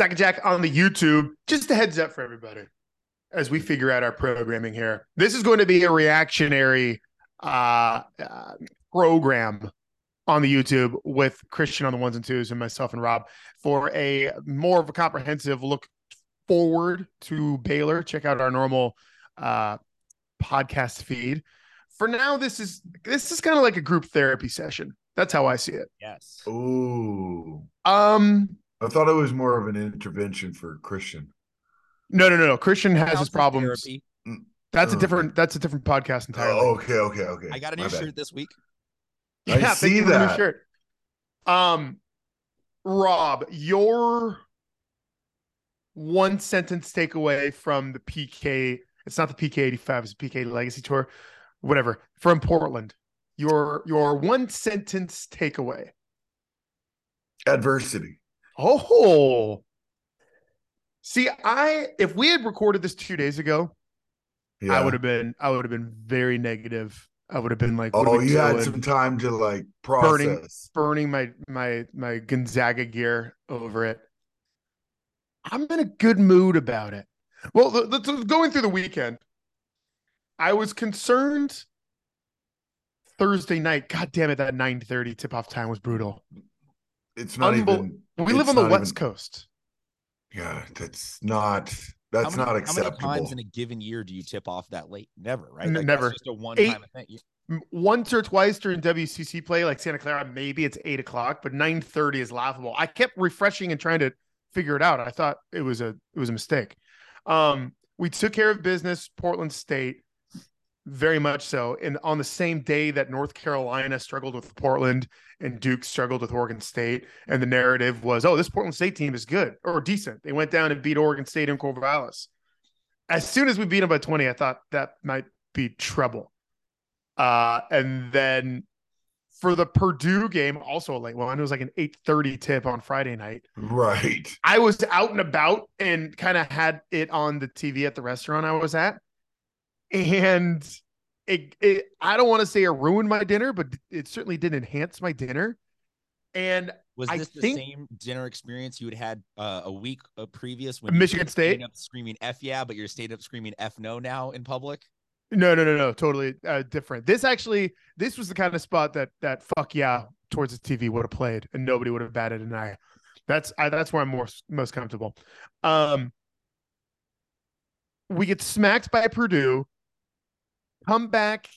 Sac and Jack on the YouTube. Just a heads up for everybody as we figure out our programming here. This is going to be a reactionary uh, uh, program on the YouTube with Christian on the ones and twos and myself and Rob for a more of a comprehensive look forward to Baylor. Check out our normal uh, podcast feed. For now, this is this is kind of like a group therapy session. That's how I see it. Yes. Ooh. Um, I thought it was more of an intervention for Christian. no, no, no, no. Christian has his Counsel's problems. therapy. That's a Oh. different. That's a different podcast entirely. Oh, okay, okay, okay. I got a My new bad. shirt this week. I thank see you for the new that. shirt. Um, Rob, your one sentence takeaway from the PK. It's not the PK eighty five. It's the PK Legacy Tour, whatever. From Portland, your your one sentence takeaway. Adversity. Oh, see, I if we had recorded this two days ago, Yeah. I would have been I would have been very negative. I would have been like, Oh, you had some time to like Burning- process. burning my my my Gonzaga gear over it. I'm in a good mood about it. Well, the, the, going through the weekend, I was concerned. Thursday night, God damn it, that 9:30 tip off time was brutal. It's not Unbel- even. We live on the West even- Coast. Yeah, that's not. That's many, not acceptable. How many times in a given year do you tip off that late? Never, right? N- Like, never. Just a one time event. You- Once or twice during WCC play, like Santa Clara, maybe it's eight o'clock, but 9:30 is laughable. I kept refreshing and trying to figure it out. I thought it was a it was a mistake. Um, we took care of business, Portland State, very much so. And on the same day that North Carolina struggled with Portland and Duke struggled with Oregon State, and the narrative was, oh, this Portland State team is good or decent. They went down and beat Oregon State in Corvallis. As soon as we beat them by 20, I thought that might be trouble. Uh, and then for the Purdue game, also a late one. It was like an 8:30 tip on Friday night. right. I was out and about and kind of had it on the TV at the restaurant I was at. And it, it I don't want to say it ruined my dinner, but it certainly did enhance my dinner. And Was I this the think- same dinner experience you had had uh, a week uh, previous when Michigan State? up screaming "f yeah," but you're stayed up screaming "f no" now in public? no, no, no, no, totally uh, different. This actually, this was the kind of spot that that fuck yeah towards the TV would have played, and nobody would have batted an eye. That's I, that's where I'm more most comfortable. Um, we get smacked by Purdue, come back,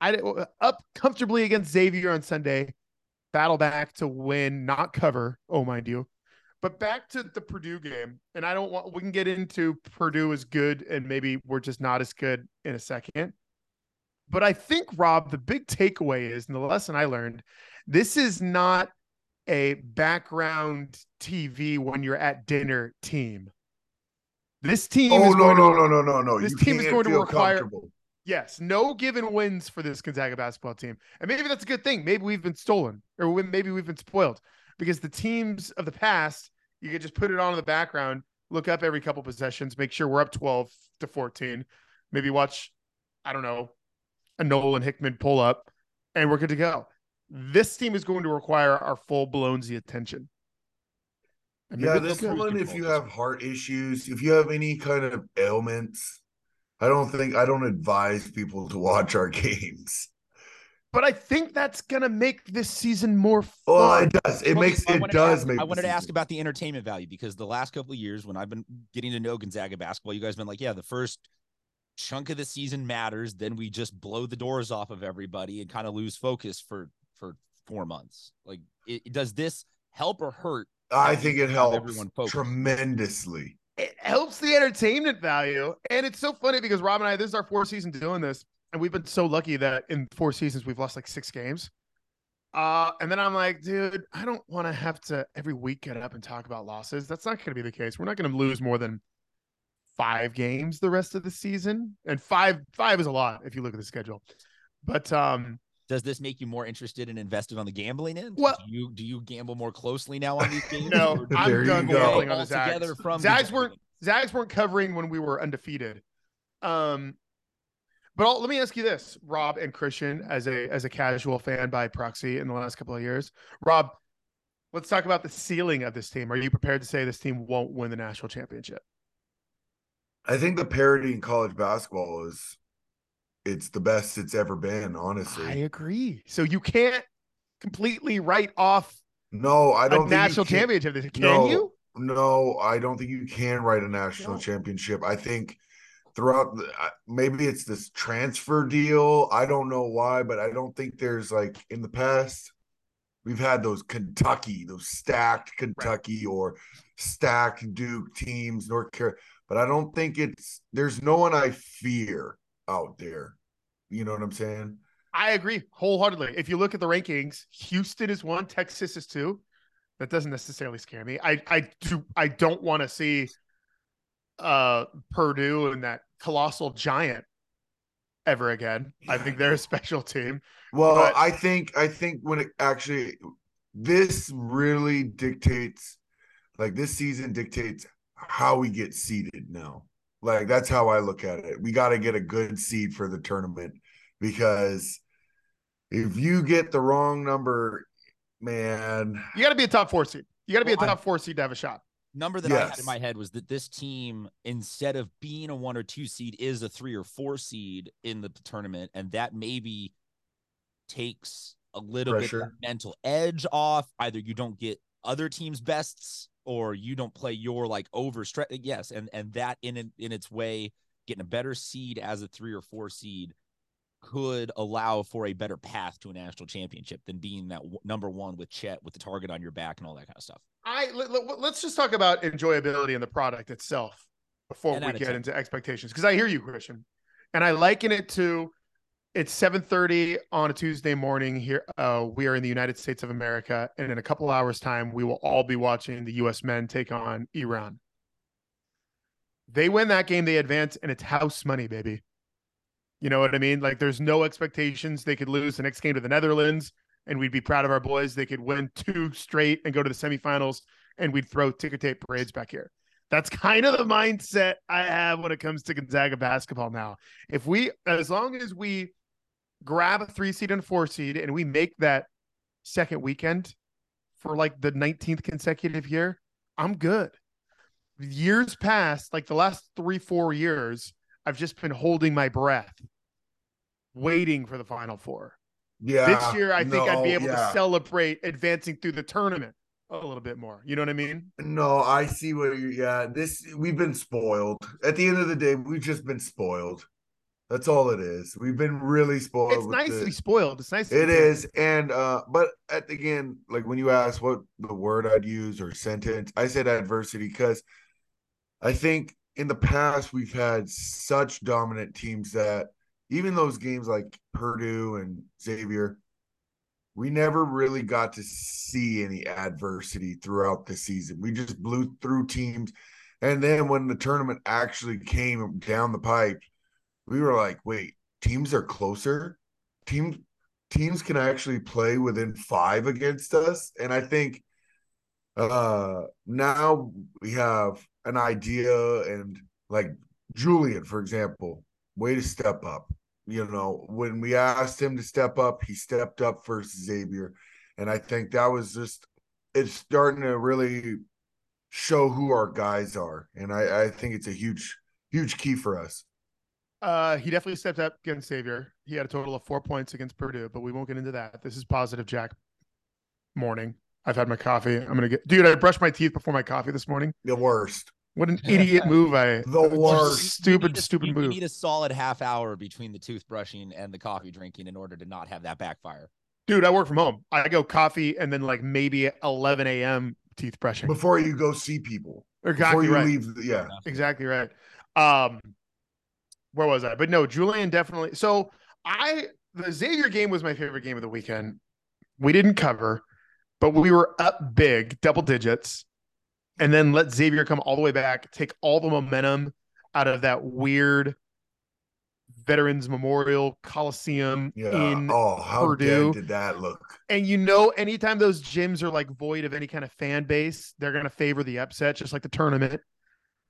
I up comfortably against Xavier on Sunday, battle back to win, not cover. Oh, mind you. But back to the Purdue game, and I don't want we can get into Purdue is good and maybe we're just not as good in a second. But I think Rob, the big takeaway is, and the lesson I learned, this is not a background TV when you're at dinner team. This team Oh is no no no no no no! this you team is going to require-. Yes, no given wins for this Gonzaga basketball team. And maybe that's a good thing. Maybe we've been stolen or maybe we've been spoiled because the teams of the past, you could just put it on in the background, look up every couple possessions, make sure we're up 12 to 14, maybe watch, I don't know, a Nolan Hickman pull up, and we're good to go. This team is going to require our full blown attention. Yeah, this one, if you have heart issues, if you have any kind of ailments, I don't think I don't advise people to watch our games. But I think that's gonna make this season more oh, fun. Well, it does. It Well, makes it does ask- make. I wanted to ask about the entertainment value because the last couple of years when I've been getting to know Gonzaga basketball, you guys have been like, yeah, the first chunk of the season matters. Then we just blow the doors off of everybody and kind of lose focus for for four months. Like, it, does this help or hurt? I think it helps tremendously. It helps the entertainment value. And it's so funny because Rob and I, this is our fourth season doing this, and we've been so lucky that in four seasons we've lost like six games. Uh, and then I'm like, dude, I don't want to have to every week get up and talk about losses. That's not going to be the case. We're not going to lose more than five games the rest of the season, and five five is a lot if you look at the schedule. But um, Does this make you more interested and invested on the gambling end? Well- do you do you gamble more closely now on these games? no, I'm There you done go. gambling on all the Zags. together from Zags Gonzaga weren't? Zags weren't covering when we were undefeated. Um, but I'll, let me ask you this, Rob and Christian, as a as a casual fan by proxy in the last couple of years, Rob, Let's talk about the ceiling of this team. Are you prepared to say this team won't win the national championship? I think the parity in college basketball is it's the best it's ever been, honestly. I agree. So you can't completely write off no, I don't a national championship. Can no, you? No, I don't think you can write a national no. championship. I think throughout maybe it's this transfer deal. I don't know why, but I don't think there's like in the past we've had those Kentucky, those stacked Kentucky right. or stacked Duke teams, North Carolina. But I don't think it's there's no one I fear out there. You know what I'm saying? I agree wholeheartedly. If you look at the rankings, Houston is one, Texas is two. That doesn't necessarily scare me. I I do I don't want to see uh Purdue and that colossal giant ever again. I think they're a special team. Well, but... I think I think when it actually this really dictates like this season dictates how we get seeded now. Like that's how I look at it. We got to get a good seed for the tournament because if you get the wrong number, man, you got to be a top four seed. You got to be a top four seed to have a shot. Number that yes. I had in my head was that this team, instead of being a one or two seed, is a three or four seed in the tournament, and that maybe takes a little Pressure. bit of mental edge off. Either you don't get other teams' bests, or you don't play your like over stretch. Yes, and and that in in its way, getting a better seed as a three or four seed could allow for a better path to a national championship than being that w- number one with Chet with the target on your back and all that kind of stuff. I let, us just talk about enjoyability and the product itself before and we get into expectations because I hear you, Christian, and I liken it to it's 7:30 on a Tuesday morning here. Uh, we are in the United States of America, and in a couple hours' time, we will all be watching the U.S. men take on Iran. They win that game, they advance, and it's house money, baby. You know what I mean? Like there's no expectations they could lose the next game to the Netherlands and we'd be proud of our boys. They could win two straight and go to the semifinals and we'd throw ticker tape parades back here. That's kind of the mindset I have when it comes to Gonzaga basketball now. If we, as long as we grab a three seed and four seed and we make that second weekend for like the 19th consecutive year, I'm good. Years past, like the last three, four years, I've just been holding my breath, waiting for the final four. Yeah. This year, I think no, I'd be able yeah. to celebrate advancing through the tournament a little bit more. You know what I mean? No, I see what you yeah, this we've been spoiled. At the end of the day, we've just been spoiled. That's all it is. We've been really spoiled. It's nice the, to be spoiled. It's nice. It is, and uh, but at again, like when you ask what the word I'd use or sentence, I said adversity because I think in the past we've had such dominant teams that even those games like Purdue and Xavier, we never really got to see any adversity throughout the season. We just blew through teams. And then when the tournament actually came down the pipe, we were like, wait, teams are closer. Teams teams can actually play within five against us. And I think uh now we have an idea and like Julian, for example, way to step up. You know, when we asked him to step up, he stepped up for Xavier. And I think that was just it's starting to really show who our guys are. And I, I think it's a huge, huge key for us. Uh, he definitely stepped up against Xavier. He had a total of four points against Purdue, but we won't get into that. This is positive, Jack. Morning. I've had my coffee. I'm gonna get, dude. I brushed my teeth before my coffee this morning. The worst. What an idiot move! I the worst, stupid, stupid move. You need a solid half hour between the toothbrushing and the coffee drinking in order to not have that backfire. Dude, I work from home. I go coffee and then like maybe 11 a.m. teeth brushing before you go see people. Exactly right. Leave, yeah, exactly right. Um, where was I? But no, Julian definitely. So I the Xavier game was my favorite game of the weekend. We didn't cover, but we were up big, double digits and then let Xavier come all the way back, take all the momentum out of that weird Veterans Memorial Coliseum yeah. in oh, how Purdue. did that look? And you know, anytime those gyms are like void of any kind of fan base, they're going to favor the upset, just like the tournament.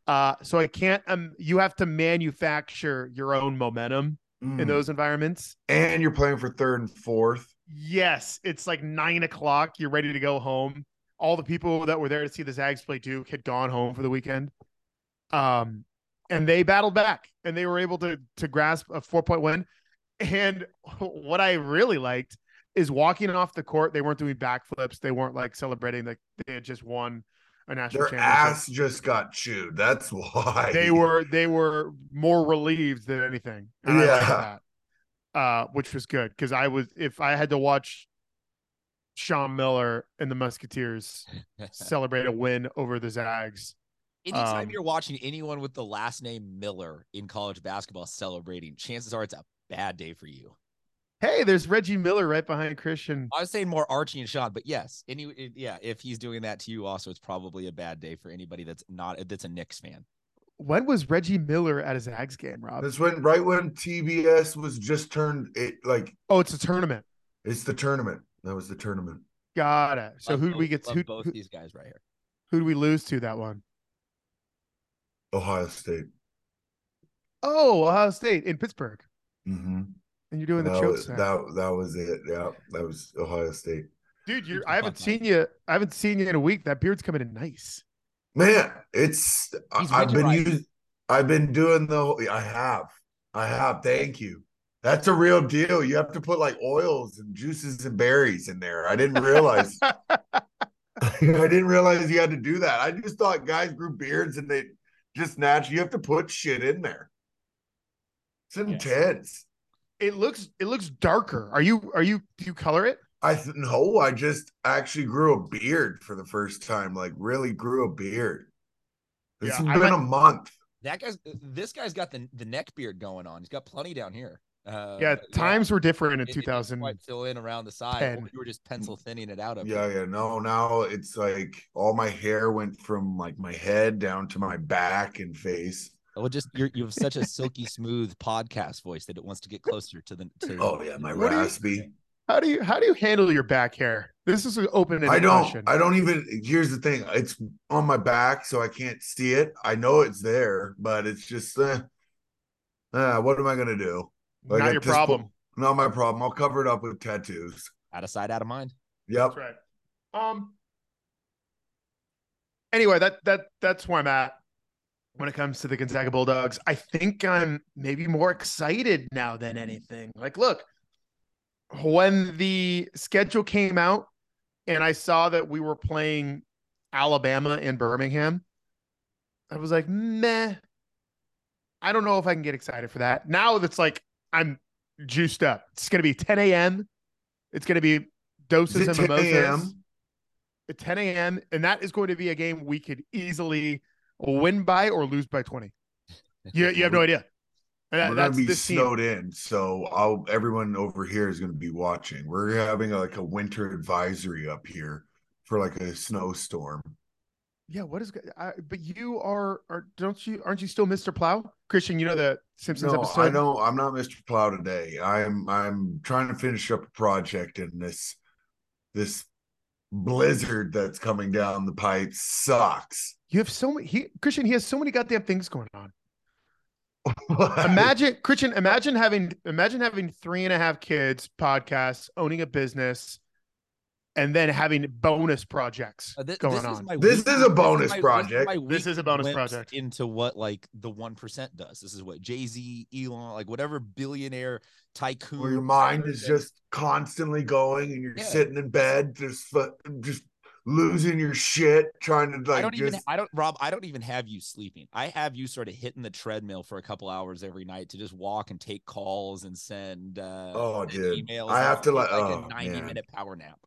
Uh, so I can't. Um, you have to manufacture your own momentum mm. in those environments. And you're playing for third and fourth. Yes, it's like nine o'clock. You're ready to go home all the people that were there to see the Zags play Duke had gone home for the weekend. Um, and they battled back and they were able to to grasp a four point win. And what I really liked is walking off the court. They weren't doing backflips. They weren't like celebrating like they had just won a national Their championship. ass just got chewed. That's why They were they were more relieved than anything. And I Yeah. that, uh, which was good because I was if I had to watch Sean Miller and the Musketeers celebrate a win over the Zags. Anytime Um, you're watching anyone with the last name Miller in college basketball celebrating, chances are it's a bad day for you. Hey, there's Reggie Miller right behind Christian. I was saying more Archie and Sean, but yes, any it- yeah, if he's doing that to you, also it's probably a bad day for anybody that's not that's a Knicks fan. When was Reggie Miller at his Zags game, Rob? That's when right when TBS was just turned it like Oh, it's a tournament. it's the tournament. That was the tournament. Got it. So Love who do we get? love Who, both who, these guys right here? who do we lose to that one? Ohio State. Oh, Ohio State in Pittsburgh, Mm-hmm. And you're doing the That choke was, that, that was it. Yeah, that was Ohio State. Dude, you're, I haven't seen you. I haven't seen you in a week. That beard's coming in nice. Man, it's I- He's I've been using I've been doing the whole I have. I have. Thank you. That's a real deal. You have to put like oils and juices and berries in there. I didn't realize I didn't realize you had to do that. I just thought guys grew beards and they just naturally you have to put shit in there. It's intense. It looks it looks darker. Are you are you do you color it? I th- no, I just actually grew a beard for the first time. Like really grew a beard. It's Yeah, been like- a month. That guy's this guy's got the the neck beard going on. He's got plenty down here. Uh, yeah, but times were different in it- it 2000. quite fill in around the side. ten. Or you were just pencil thinning it out. Up Yeah, here. yeah. No, now it's like all my hair went from like my head down to my back and face. Well, just you're, you have such a silky smooth podcast voice that it wants to get closer to the. To Oh yeah, my What do you- raspy. How do you how do you handle your back hair? This is an open I don't. question. I don't even. Here's the thing. It's on my back, so I can't see it. I know it's there, but it's just. Uh, uh, what am I gonna do? Like, Not your problem. po- not my problem. I'll cover it up with tattoos. out of sight, out of mind. Yep. That's right. Um. Anyway, that that that's where I'm at when it comes to the Gonzaga Bulldogs. I think I'm maybe more excited now than anything. Like, look, when the schedule came out and I saw that we were playing Alabama in Birmingham, I was like, meh. I don't know if I can get excited for that. Now that's like I'm juiced up. It's gonna be 10 a.m. It's gonna be doses and 10 a.m.? at 10 a.m. and that is going to be a game we could easily win by or lose by 20. You, you have no idea. That- We're gonna that's be this team. snowed in, so I'll, everyone over here is gonna be watching. We're having like a winter advisory up here for like a snowstorm. Yeah, what is? I, but you are, are don't you? Aren't you still Mr. Plow, Christian? You know the Simpsons No, episode. I don't. I'm not Mr. Plow today. I'm I'm trying to finish up a project, in this this blizzard that's coming down the pipe sucks. You have so many. He, Christian, he has so many goddamn things going on. Imagine, Christian. Imagine having imagine having three and a half kids, podcasts, owning a business, and then having bonus projects Uh, thi- going this on. Is This is a bonus my- project. my This week is a bonus project. into what like the one percent does. This is what Jay Z, Elon, like whatever billionaire tycoon. Where your mind is that- just constantly going, and you're Yeah. sitting in bed, just just losing your shit, trying to like I don't just. even. I don't, Rob. I don't even have you sleeping. I have you sort of hitting the treadmill for a couple hours every night to just walk and take calls and send. Uh, Oh, dude. emails. I have to, like- like oh, a ninety man. minute power nap.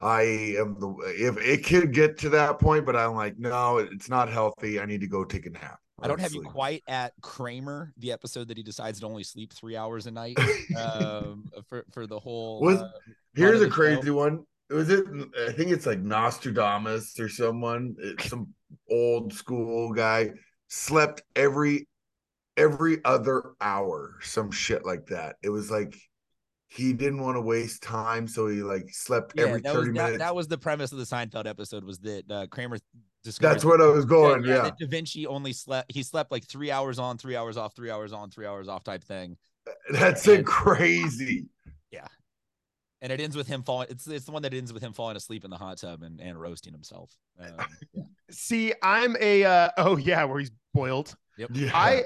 I am the if it could get to that point, but I'm like, no, it's not healthy. I need to go take a nap. I don't have you quite at Kramer, the episode that he decides to only sleep three hours a night um, for for the whole. Was- uh, Here's a crazy show. one. Was it? I think it's like Nostradamus or someone. Some old school guy slept every every other hour, some shit like that. It was like he didn't want to waste time, so he like slept yeah, every that thirty that, minutes. that was the premise of the Seinfeld episode was that uh, Kramer discovered That's what I was going. yeah, Yeah, that Da Vinci only slept. He slept like three hours on, three hours off, three hours on, three hours off type thing. that's it. Crazy. Yeah. And it ends with him falling. It's it's the one that ends with him falling asleep in the hot tub and, and roasting himself. Um, yeah. See, I'm a uh, oh yeah, where he's boiled. Yep. Yeah. I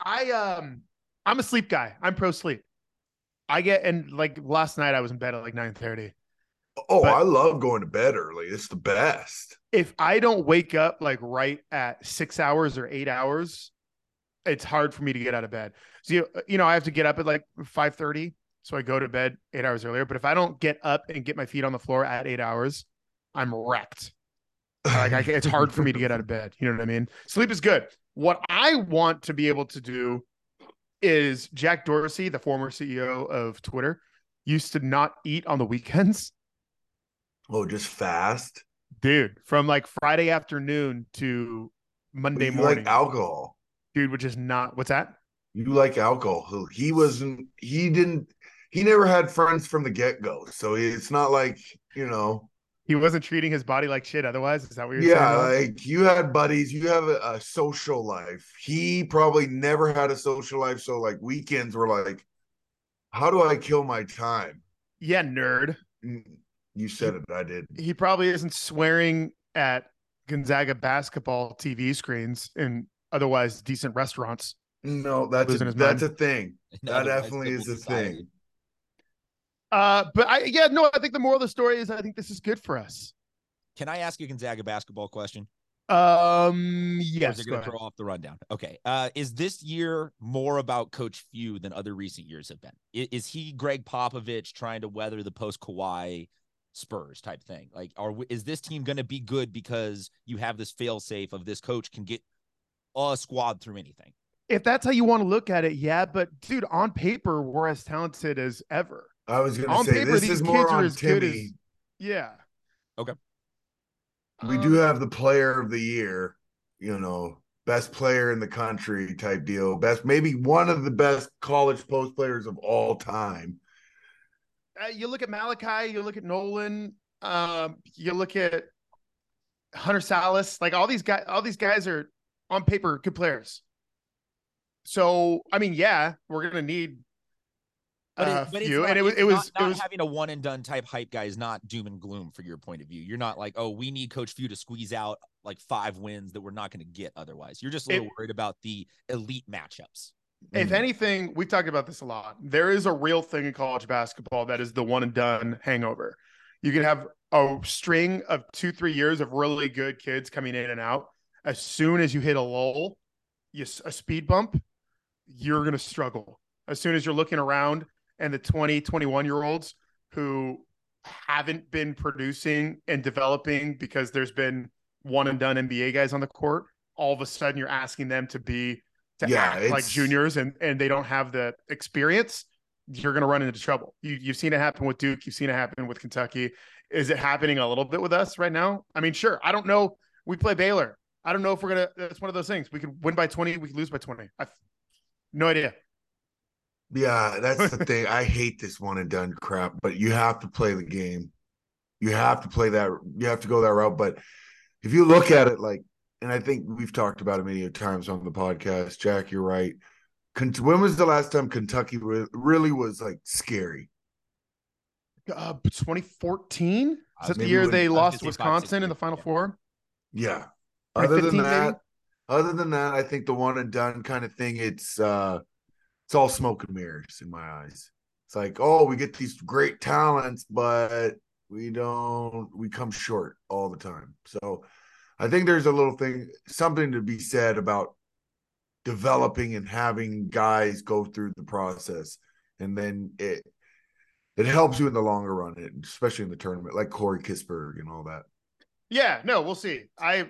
I um I'm a sleep guy. I'm pro sleep. I get and like last night I was in bed at like 9 30. oh, but- I love going to bed early. It's the best. If I don't wake up like right at six hours or eight hours, it's hard for me to get out of bed. So you, uh, you know, I have to get up at like 5 30. So I go to bed eight hours earlier. But if I don't get up and get my feet on the floor at eight hours, I'm wrecked. Like I, it's hard for me to get out of bed. You know what I mean? Sleep is good. What I want to be able to do is Jack Dorsey, the former CEO of Twitter, used to not eat on the weekends. Oh, just fast. Dude, from like Friday afternoon to Monday morning, like alcohol. dude, which is not what's that? You like alcohol. He wasn't. He didn't. He never had friends from the get go. So it's not like you know. He wasn't treating his body like shit. Otherwise, is that what you're saying? Yeah, like you had buddies. You have a, a social life. He probably never had a social life. So like weekends were like, how do I kill my time? yeah, nerd. You said it. I did. He probably isn't swearing at Gonzaga basketball TV screens in otherwise decent restaurants. No, that's a, that's mind. a thing. That definitely is a society. thing. Uh, but I yeah, no, I think the moral of the story is I think this is good for us. Can I ask you Gonzaga basketball question? Um, Or yes, is it go going to throw off the rundown? Okay. Uh, is this year more about Coach Few than other recent years have been? I- Is, he Gregg Popovich trying to weather the post Kawhi Spurs type thing? Like, are is this team going to be good because you have this fail safe of this coach can get a squad through anything? If that's how you want to look at it, yeah. But dude, on paper, we're as talented as ever. I was gonna On say paper, this these is more kids are on as good Timme. as- Yeah. Okay. we Um, do have the player of the year, you know, best player in the country type deal. Best, maybe one of the best college post players of all time. uh, you look at Malachi, you look at Nolan, um, you look at Hunter Sallis, like all these guys, all these guys are on paper good players. So I mean, yeah, we're gonna need But, it, but it's few, not, and it was it was not, it was having a one and done type hype guy is not doom and gloom for your point of view. You're not like, oh, we need Coach Few to squeeze out like five wins that we're not going to get otherwise. You're just a little It- worried about the elite matchups. if Mm. anything, we've talked about this a lot. There is a real thing in college basketball that is the one and done hangover. You can have a string of two, three years of really good kids coming in and out. As soon as you hit a lull, you, a speed bump, you're going to struggle. As soon as you're looking around and the 20, 21 year olds who haven't been producing and developing because there's been one and done NBA guys on the court, all of a sudden you're asking them to be to Yeah, act like juniors and and they don't have the experience, you're going to run into trouble. You you've seen it happen with Duke, you've seen it happen with Kentucky. Is it happening a little bit with us right now? I mean, sure. I don't know. We play Baylor. I don't know if we're gonna. It's one of those things. We could win by twenty. We could lose by twenty. I've no idea. Yeah, that's the thing. I hate this one and done crap, but you have to play the game. You have to play that. You have to go that route. But if you look at it like, and I think we've talked about it many times on the podcast, Jack, you're right. When was the last time Kentucky really was like scary? Uh, 2014. Is Uh, that the year when- they I lost gonna to say five, six Wisconsin in the Final yeah. Four? Yeah. Other than that, maybe? other than that, I think the one and done kind of thing, it's uh it's all smoke and mirrors in my eyes. It's like, oh, we get these great talents, but we don't we come short all the time. So I think there's a little thing, something to be said about developing and having guys go through the process. And then it it helps you in the longer run, especially in the tournament, like Corey Kispert and all that. Yeah, no, we'll see. I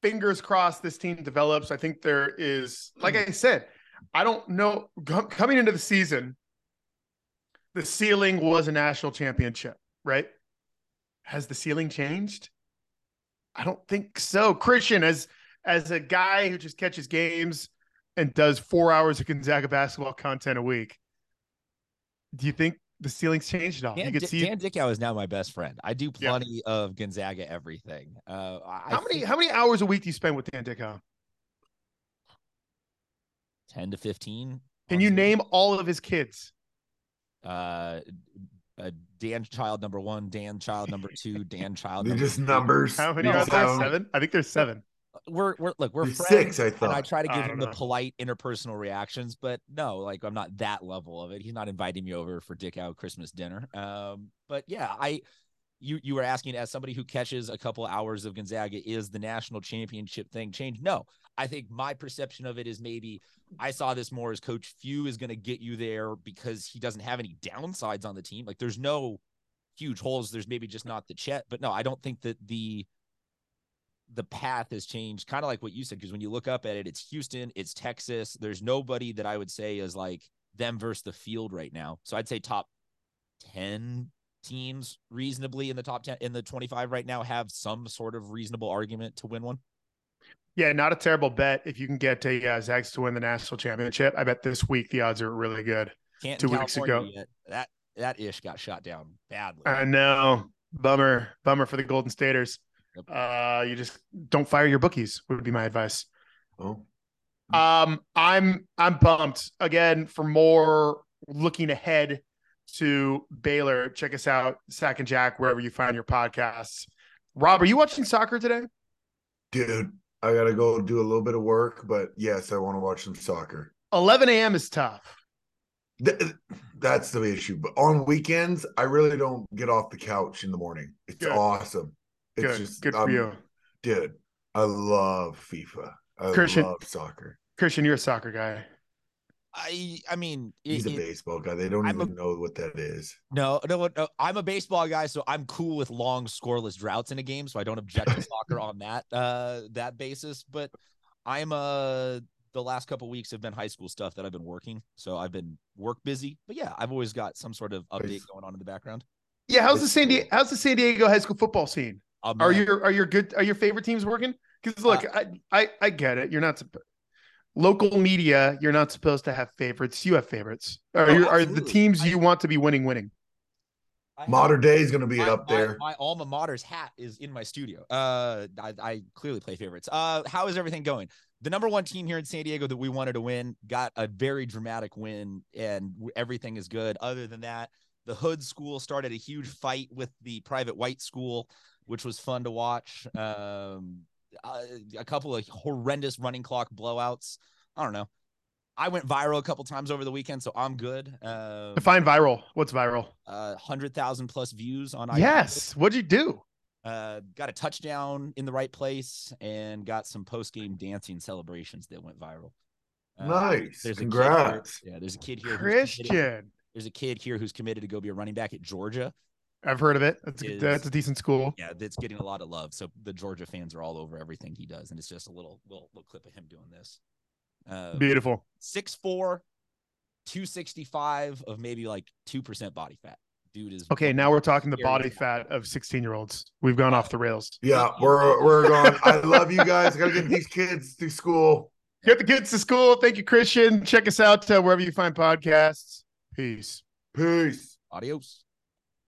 fingers crossed this team develops. I think there is, like I said, I don't know. Coming into the season, the ceiling was a national championship, right? Has the ceiling changed? I don't think so. Christian, as as a guy who just catches games and does four hours of Gonzaga basketball content a week, do you think the ceiling's changed at all? Dan, you could Di- see Dan Dickau is now my best friend. I do Yeah. plenty of Gonzaga everything. Uh, I how many think how many hours a week do you spend with Dan Dickau? Ten to fifteen. Can you name all of his kids? uh uh, Dan Child number one, Dan Child number two, Dan Child. They're number just numbers. How many No, are there? So- Seven? I think there's seven. We're we're look we're friends, six, I and I try to give don't him the polite interpersonal reactions, but no, like I'm not that level of it. He's not inviting me over for Dickau Christmas dinner. Um, but yeah, I you you were asking as somebody who catches a couple hours of Gonzaga, is the national championship thing changed? No, I think my perception of it is maybe I saw this more as Coach Few is going to get you there because he doesn't have any downsides on the team. Like there's no huge holes. There's maybe just not the Chet, but no, I don't think that the the path has changed, kind of like what you said. Because when you look up at it, it's Houston, it's Texas. There's nobody that I would say is like them versus the field right now. So I'd say top 10 teams reasonably in the top 10 in the 25 right now have some sort of reasonable argument to win one. Yeah, not a terrible bet if you can get a uh, Zags to win the national championship. I bet this week the odds are really good. Can't Two in weeks California ago. Yet. That that ish got shot down badly. I know. Bummer. Bummer for the Golden Staters. Yep. Uh, you just don't fire your bookies, would be my advice. Oh, Um, I'm I'm pumped again for more looking ahead to Baylor. Check us out, Sac and Jack, wherever you find your podcasts. Rob, are you watching soccer today? dude, I gotta go do a little bit of work, but yes, I want to watch some soccer. 11 a.m. is tough. Th- that's the issue. But on weekends, I really don't get off the couch in the morning. It's Good. awesome. It's Good, just good for I'm- you, dude. I love FIFA. I Christian- love soccer. Christian. You're a soccer guy. I I mean, it- He's a baseball guy. They don't I'm a- even know what that is. No, no, no. I'm a baseball guy, so I'm cool with long scoreless droughts in a game. So I don't object to soccer on that uh that basis. But I'm uh the last couple weeks have been high school stuff that I've been working. So I've been work busy. But yeah, I've always got some sort of update going on in the background. Yeah, how's the San Diego? How's the San Diego high school football scene? Oh, Are man. your are your good are your favorite teams working? Because look, I, I I get it. You're not supp- local media. You're not supposed to have favorites. You have favorites. Are Oh, are the absolutely. teams I- you want to be winning winning? I have- Modern day is gonna be my, up my- there. My, alma mater's hat is in my studio. Uh, I, I clearly play favorites. Uh, how is everything going? The number one team here in San Diego that we wanted to win got a very dramatic win, and everything is good. Other than that, the Hood School started a huge fight with the private white school, which was fun to watch. Um, uh, a couple of horrendous running clock blowouts. I don't know. I went viral a couple times over the weekend, so I'm good. Um, Define viral. What's viral? uh, hundred thousand plus views on. Yes. What'd you do? Uh, got a touchdown in the right place and got some post game dancing celebrations that went viral. Uh, nice. there's a kid here- yeah, there's a kid here. Christian. There's a kid here who's committed to go be a running back at Georgia. I've heard of it. That's, Is- that's a decent school. Yeah, that's getting a lot of love. So the Georgia fans are all over everything he does, and it's just a little little, little clip of him doing this. Uh, Beautiful. 6'4", 265 of maybe like two percent body fat. Dude is Okay, now we're talking the body cat. fat of 16 year olds. We've gone off the rails. Yeah, we're we're going. I love you guys. I Gotta get these kids to school. Get the kids to school. Thank you, Christian. Check us out uh, wherever you find podcasts. Peace. Peace. Adios.